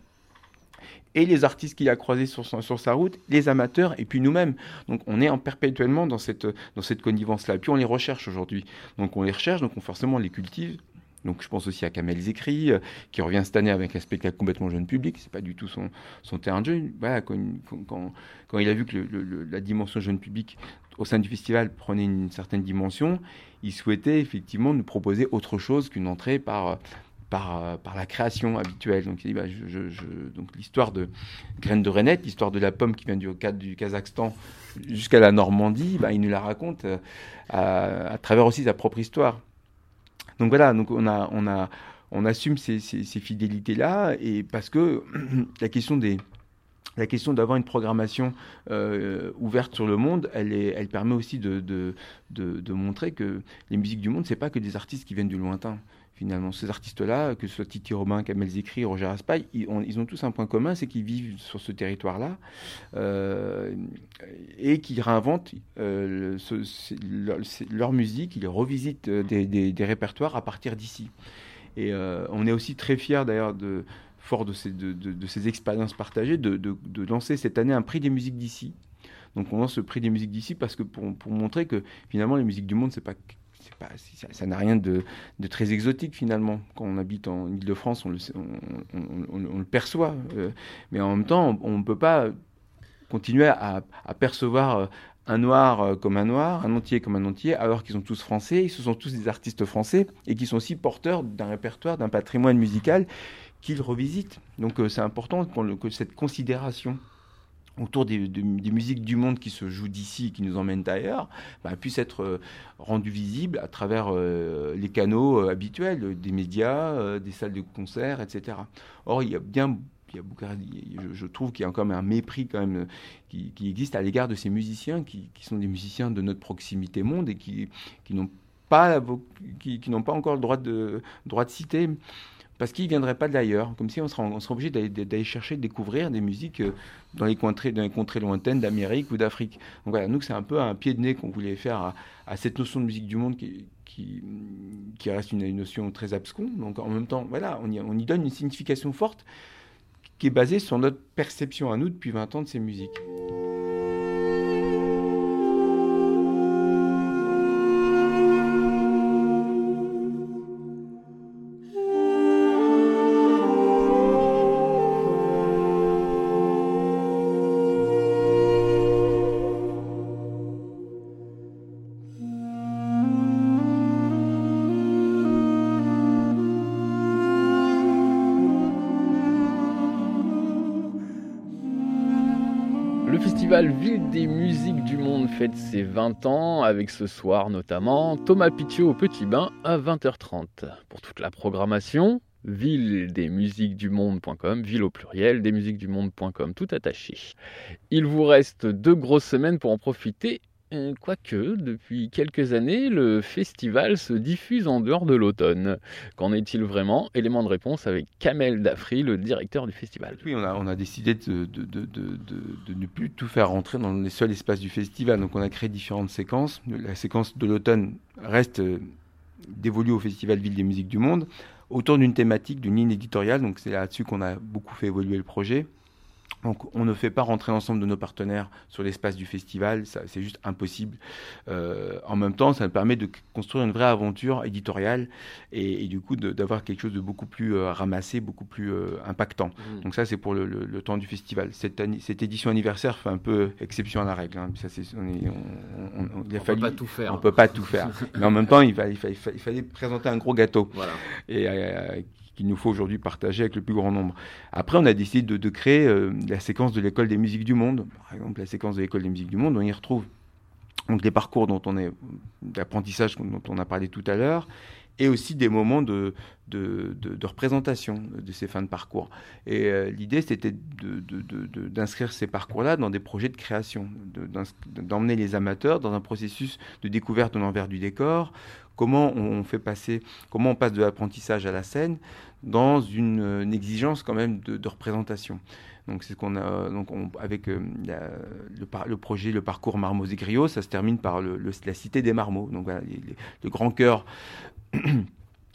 et les artistes qu'il a croisés sur, sur, sa route, les amateurs et puis nous-mêmes. Donc on est en perpétuellement dans cette, dans cette connivence-là. Et puis on les recherche aujourd'hui. Donc on les recherche, donc on forcément les cultive. Donc je pense aussi à Kamel Zekri, euh, qui revient cette année avec un spectacle complètement jeune public. C'est pas du tout son, son terrain de jeu. Quand, quand, il a vu que la dimension jeune public au sein du festival prenait une certaine dimension, il souhaitait effectivement nous proposer autre chose qu'une entrée par par, par la création habituelle. Donc, bah, l'histoire de Graine de Renette, l'histoire de la pomme qui vient du, du Kazakhstan jusqu'à la Normandie, bah, il nous la raconte euh, à, travers aussi sa propre histoire. Donc voilà, on, assume ces, ces, fidélités-là, et parce que la question d'avoir une programmation euh, ouverte sur le monde, elle, permet aussi de montrer que les musiques du monde, c'est pas que des artistes qui viennent du lointain finalement. Ces artistes-là, que ce soit Titi Robin, Kamel Zikri, Roger Aspail, ils ont, tous un point commun, c'est qu'ils vivent sur ce territoire-là euh, et qu'ils réinventent euh, leur, musique, ils revisitent euh, des, répertoires à partir d'ici. Et on est aussi très fiers d'ailleurs fort de ces, expériences partagées, de, lancer cette année un prix des musiques d'ici. Donc on lance ce prix des musiques d'ici parce que pour, pour, montrer que finalement les musiques du monde, c'est pas ça n'a rien de, très exotique finalement. Quand on habite en Ile-de-France, on le, perçoit. Euh, mais en même temps, on ne peut pas continuer à, percevoir un noir euh, comme un noir, un entier comme un entier, alors qu'ils sont tous français, ils sont tous des artistes français et qui sont aussi porteurs d'un répertoire, d'un patrimoine musical qu'ils revisitent. Donc euh, c'est important que cette considération autour des, musiques du monde qui se jouent d'ici et qui nous emmènent ailleurs, bah, puisse être euh, rendue visible à travers les canaux habituels des médias, des salles de concert, etc. Or, il y a bien je, trouve qu'il y a quand même un mépris quand même qui, existe à l'égard de ces musiciens qui, sont des musiciens de notre proximité monde et qui, qui n'ont pas, qui, n'ont pas encore le droit de, droit de citer parce qu'ils ne viendraient pas d'ailleurs, comme si on serait, on obligé d'aller chercher, découvrir des musiques euh, dans les contrées, dans les contrées lointaines d'Amérique ou d'Afrique. Donc voilà, nous, c'est un peu un pied de nez qu'on voulait faire à, cette notion de musique du monde qui, qui, reste une, notion très absconde. Donc en même temps, voilà, on y, on y donne une signification forte qui est basé sur notre perception à nous depuis 20 ans de ces musiques. Fête ses 20 ans, avec ce soir notamment Thomas Pitiot au Petit Bain à 20h30. Pour toute la programmation, ville des musiques du monde.com, ville au pluriel, des musiques du monde.com, tout attaché. Il vous reste deux grosses semaines pour en profiter quoique, depuis quelques années, le festival se diffuse en dehors de l'automne. Qu'en est-il vraiment? Élément de réponse avec Kamel Dafri, le directeur du festival. Oui, on a, décidé de, ne plus tout faire rentrer dans les seuls espaces du festival. Donc on a créé différentes séquences. La séquence de l'automne reste euh, dévolue au Festival Ville des Musiques du Monde, autour d'une thématique, d'une ligne éditoriale. Donc c'est là-dessus qu'on a beaucoup fait évoluer le projet. Donc on ne fait pas rentrer l'ensemble de nos partenaires sur l'espace du festival, c'est juste impossible. Euh, en même temps, ça nous permet de construire une vraie aventure éditoriale et, du coup d'avoir quelque chose de beaucoup plus euh, ramassé, beaucoup plus euh, impactant. Mmh. Donc ça c'est pour le, temps du festival. Cette, cette, édition anniversaire fait un peu exception à la règle. Hein. Ça, on, on, il peut pas tout faire. On peut pas tout faire. Mais en même temps, il, fallait, il, fallait, présenter un gros gâteau. Voilà. Et qu'il nous faut aujourd'hui partager avec le plus grand nombre. Après, on a décidé de, créer euh, la séquence de l'école des musiques du monde. Par exemple, la séquence de l'école des musiques du monde, on y retrouve donc les parcours dont on est d'apprentissage dont on a parlé tout à l'heure et aussi des moments de, de, de, représentation de ces fins de parcours. Et euh, l'idée, c'était d'inscrire ces parcours-là dans des projets de création, d'emmener les amateurs dans un processus de découverte de l'envers du décor, comment on fait passer, comment on passe de l'apprentissage à la scène, dans une, exigence quand même de, représentation. Donc c'est ce qu'on a donc avec euh, le, projet le parcours Marmots et Griots, ça se termine par le, la cité des marmots. Donc le grand cœur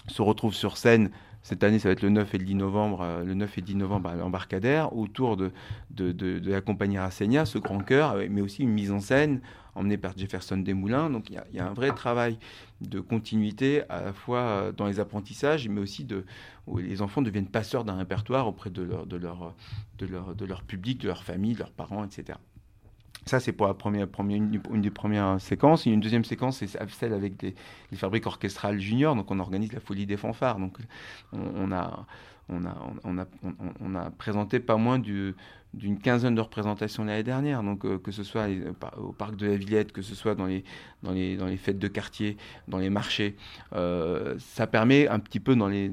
se retrouve sur scène. Cette année, ça va être le 9 et le 10 novembre, euh, le 9 et 10 novembre à l'embarcadère, autour de, de, de, la compagnie Rassegna, ce grand cœur, mais aussi une mise en scène emmené par Jefferson Desmoulins. Donc il y, a, un vrai travail de continuité à la fois euh, dans les apprentissages, mais aussi de, où les enfants deviennent passeurs d'un répertoire auprès de leur, de, leur, de, leur, de leur public, de leur famille, de leurs parents, etc. Ça, c'est pour la première, une, des premières séquences. une deuxième séquence, c'est celle avec les, fabriques orchestrales juniors. Donc, on organise la folie des fanfares. Donc, on, a, présenté pas moins du, d'une quinzaine de représentations l'année dernière. Donc, euh, que ce soit au parc de la Villette, que ce soit dans les, dans les, dans les fêtes de quartier, dans les marchés, euh, ça permet un petit peu dans les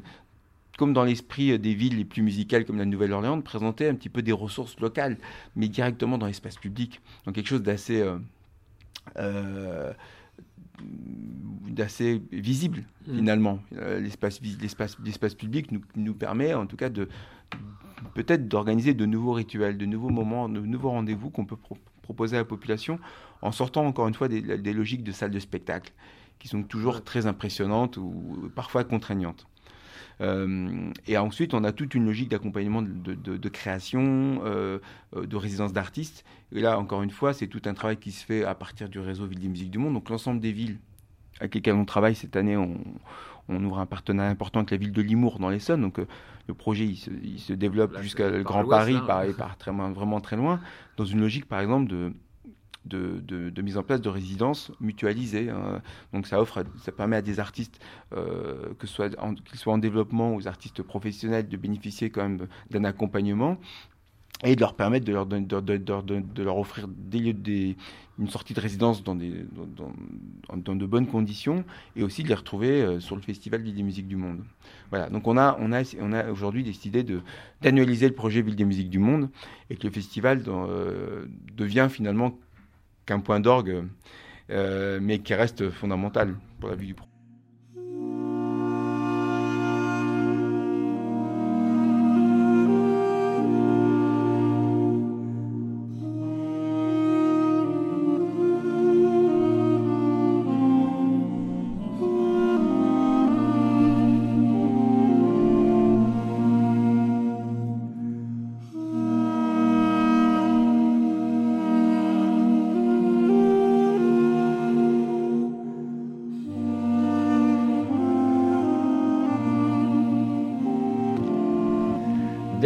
comme dans l'esprit des villes les plus musicales comme la Nouvelle-Orléans, de présenter un petit peu des ressources locales, mais directement dans l'espace public. Donc quelque chose d'assez euh, d'assez visible mmh. finalement. l'espace, l'espace, l'espace public nous, nous permet en tout cas de peut-être d'organiser de nouveaux rituels, de nouveaux moments, de nouveaux rendez-vous qu'on peut proposer à la population en sortant encore une fois des, logiques de salles de spectacle qui sont toujours très impressionnantes ou parfois contraignantes. Euh, et ensuite, on a toute une logique d'accompagnement de, création, euh, euh, de résidence d'artistes. Et là, encore une fois, c'est tout un travail qui se fait à partir du réseau Ville des Musiques du Monde. Donc l'ensemble des villes avec lesquelles on travaille cette année, on, on ouvre un partenariat important avec la ville de Limours dans l'Essonne. Donc euh, le projet il se, développe jusqu'à Grand Paris, par, par très, vraiment très loin, dans une logique par exemple de de, mise en place de résidences mutualisées. Hein. Donc ça offre, ça permet à des artistes, euh, que soit qu'ils soient en développement ou aux artistes professionnels, de bénéficier quand même d'un accompagnement et de leur permettre de leur, de, de leur offrir des, des, une sortie de résidence dans, des, dans, de bonnes conditions et aussi de les retrouver euh, sur le Festival Ville des Musiques du Monde. Voilà, donc on a, on a, on a aujourd'hui décidé d'annualiser le projet Ville des Musiques du Monde et que le festival euh, devient finalement qu'un point d'orgue, euh, mais qui reste fondamental pour la vie du projet.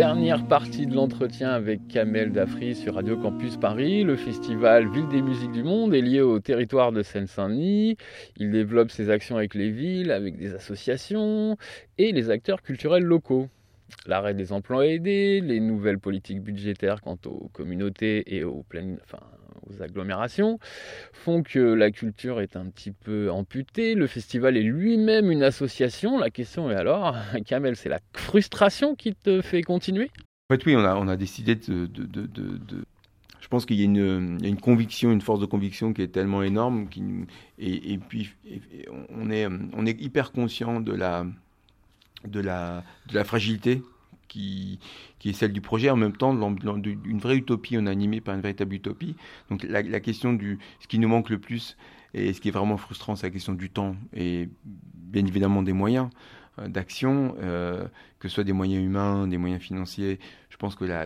Dernière partie de l'entretien avec Kamel Dafri sur Radio Campus Paris. Le festival Ville des musiques du monde est lié au territoire de Seine-Saint-Denis. Il développe ses actions avec les villes, avec des associations et les acteurs culturels locaux. L'arrêt des emplois aidés, les nouvelles politiques budgétaires quant aux communautés et aux, pleines, aux agglomérations font que la culture est un petit peu amputée. Le festival est lui-même une association. La question est alors, Kamel, c'est la frustration qui te fait continuer? En fait, oui, on a, décidé de, je pense qu'il y, a une conviction, une force de conviction qui est tellement énorme. Et, puis, on, est, hyper conscient de la fragilité qui, est celle du projet, en même temps d'une vraie utopie, on est animé par une véritable utopie. Donc la, question du ce qui nous manque le plus et ce qui est vraiment frustrant, c'est la question du temps et bien évidemment des moyens euh, d'action, euh, que ce soit des moyens humains, des moyens financiers. Je pense que la,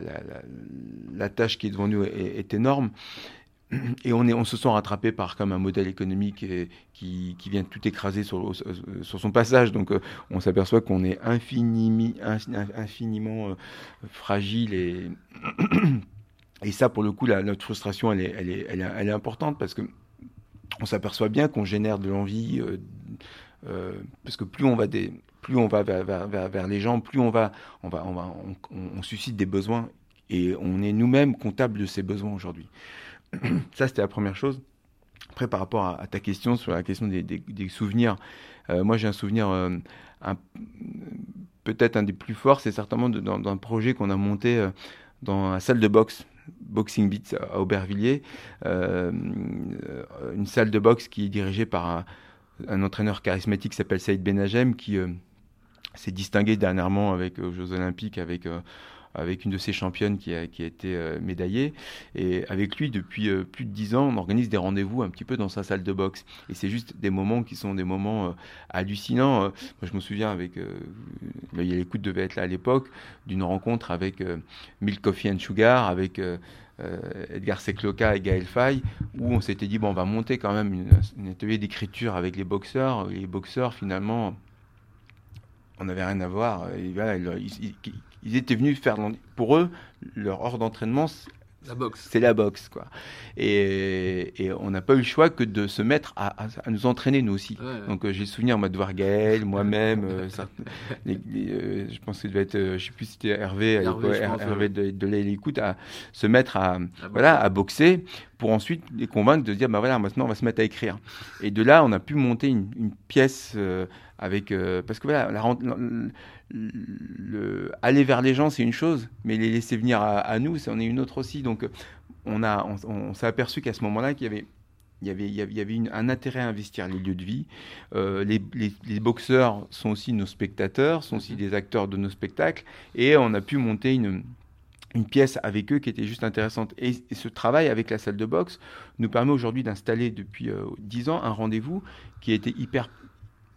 la, tâche qui est devant nous est énorme et on, se sent rattrapé par comme un modèle économique qui, vient tout écraser sur, sur son passage. Donc euh, on s'aperçoit qu'on est infiniment, euh, fragile et, ça pour le coup notre frustration elle est, importante parce que on s'aperçoit bien qu'on génère de l'envie euh, parce que plus on va vers, les gens, plus on suscite des besoins et on est nous-mêmes comptables de ces besoins aujourd'hui. Ça, c'était la première chose. Après, par rapport à, ta question sur la question des, souvenirs, euh, moi j'ai un souvenir, euh, peut-être un des plus forts, c'est certainement dans, un projet qu'on a monté euh, dans la salle de boxe, Boxing Beats à Aubervilliers, une salle de boxe qui est dirigée par un, entraîneur charismatique qui s'appelle Saïd Benagem, qui s'est distingué dernièrement avec aux Jeux Olympiques avec avec une de ses championnes qui a, qui a été euh, médaillée. Et avec lui, depuis euh, plus de dix ans, on organise des rendez-vous un petit peu dans sa salle de boxe. Et c'est juste des moments qui sont des moments euh, hallucinants. Moi, je me souviens avec, l'écoute devait être là à l'époque, d'une rencontre avec Milk Coffee and Sugar, avec Edgar Secloca et Gaël Faye, où on s'était dit, bon, on va monter quand même une, atelier d'écriture avec les boxeurs. Les boxeurs, finalement, on n'avait rien à voir. Et voilà, ils étaient venus faire pour eux leur hors d'entraînement la boxe. C'est la boxe, quoi. Et, et on n'a pas eu le choix que de se mettre à, à, nous entraîner, nous aussi. Donc euh, j'ai le souvenir, moi, de voir Gaël, moi-même. Euh, euh, je pense que devait être, je sais plus si c'était Hervé, Hervé, Hervé de, de l'écoute, à se mettre à, voilà, à boxer pour ensuite les convaincre de dire, bah voilà, maintenant on va se mettre à écrire. Et de là, on a pu monter une, une pièce avec, parce que voilà, la, le, aller vers les gens, c'est une chose, mais les laisser venir à, nous, c'en est une autre aussi. Donc, on, a, on, s'est aperçu qu'à ce moment-là, qu'il y avait il y avait, il y avait un intérêt à investir les lieux de vie. Euh, les, les, boxeurs sont aussi nos spectateurs, sont aussi des acteurs de nos spectacles, et on a pu monter une, une pièce avec eux qui était juste intéressante. Et, ce travail avec la salle de boxe nous permet aujourd'hui d'installer depuis euh, dix ans un rendez-vous qui a été hyper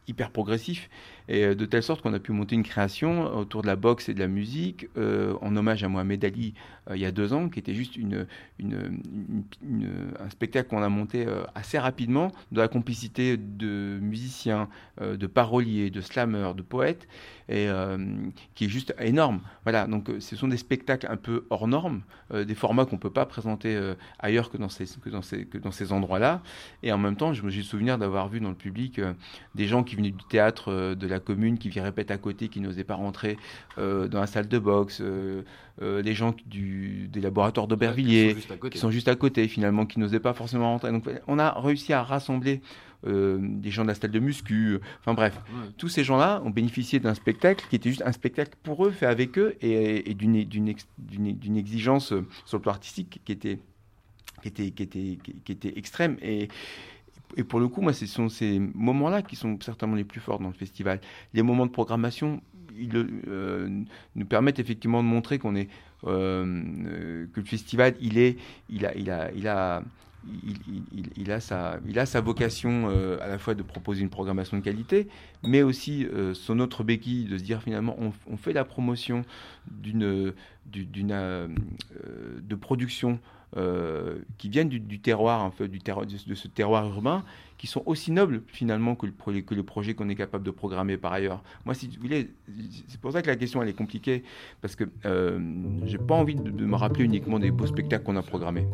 hyper progressif et euh, de telle sorte qu'on a pu monter une création autour de la boxe et de la musique euh, en hommage à Mohamed Ali euh, il y a deux ans, qui était juste une, un spectacle qu'on a monté assez rapidement de la complicité de musiciens, de paroliers, de slammers, de poètes, et qui est juste énorme. Voilà, donc ce sont des spectacles un peu hors normes, des formats qu'on peut pas présenter ailleurs que dans ces, que dans ces, que dans ces endroits-là. Et en même temps, me suis souvenir d'avoir vu dans le public des gens qui venaient du théâtre de la commune qui répète à côté, qui n'osaient pas rentrer euh, dans la salle de boxe, euh, euh, des gens du, des laboratoires d'Aubervilliers, qui, sont juste à côté finalement, qui n'osaient pas forcément rentrer. Donc on a réussi à rassembler des gens de la salle de muscu, enfin bref, tous ces gens-là ont bénéficié d'un spectacle qui était juste un spectacle pour eux, fait avec eux, et, d'une exigence sur le plan artistique qui était, qui était, qui était, qui était extrême. Et, et pour le coup, moi, ce sont ces moments-là qui sont certainement les plus forts dans le festival. Les moments de programmation, ils euh, nous permettent effectivement de montrer qu'on est euh, que le festival, il a, il a, il a il, a sa, il a sa vocation euh, à la fois de proposer une programmation de qualité, mais aussi son autre béquille de se dire finalement on, fait la promotion d'une, d'une, de production euh, qui viennent du, terroir, en fait, du terroir, de, ce terroir urbain, qui sont aussi nobles finalement que le, que projet qu'on est capable de programmer par ailleurs. Moi, si vous voulez, c'est pour ça que la question elle est compliquée, parce que euh, j'ai pas envie de me rappeler uniquement des beaux spectacles qu'on a programmés.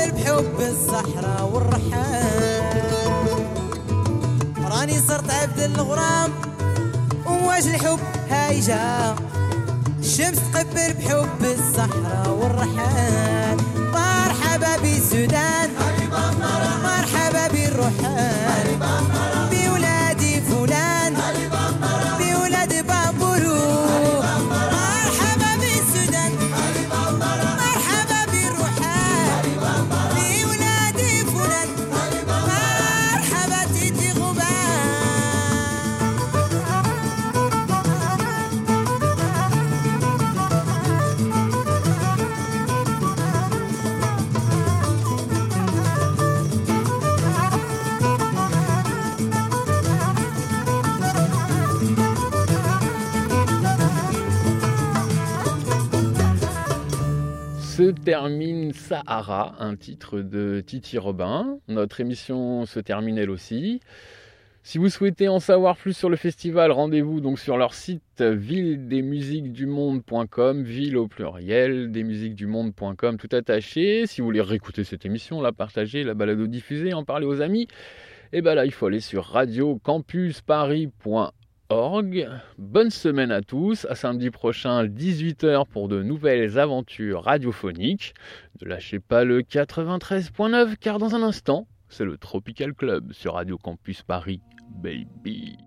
عامر بحب الصحراء والرحال. راني صرت عبد الغرام ومواجه الحب هايجة الشمس تقبل بحب الصحراء والرحال. Termine Sahara, un titre de Titi Robin. Notre émission se termine elle aussi. Si vous souhaitez en savoir plus sur le festival, rendez-vous donc sur leur site ville-des-musiques-du-monde.com, ville au pluriel, desmusiquesdumonde.com, tout attaché. Si vous voulez réécouter cette émission, la partager, la balado diffuser, en parler aux amis, et eh ben là il faut aller sur radiocampusparis.org. Bonne semaine à tous, à samedi prochain 18h pour de nouvelles aventures radiophoniques. Ne lâchez pas le 93.9 car dans un instant, c'est le Tropical Club sur Radio Campus Paris, baby.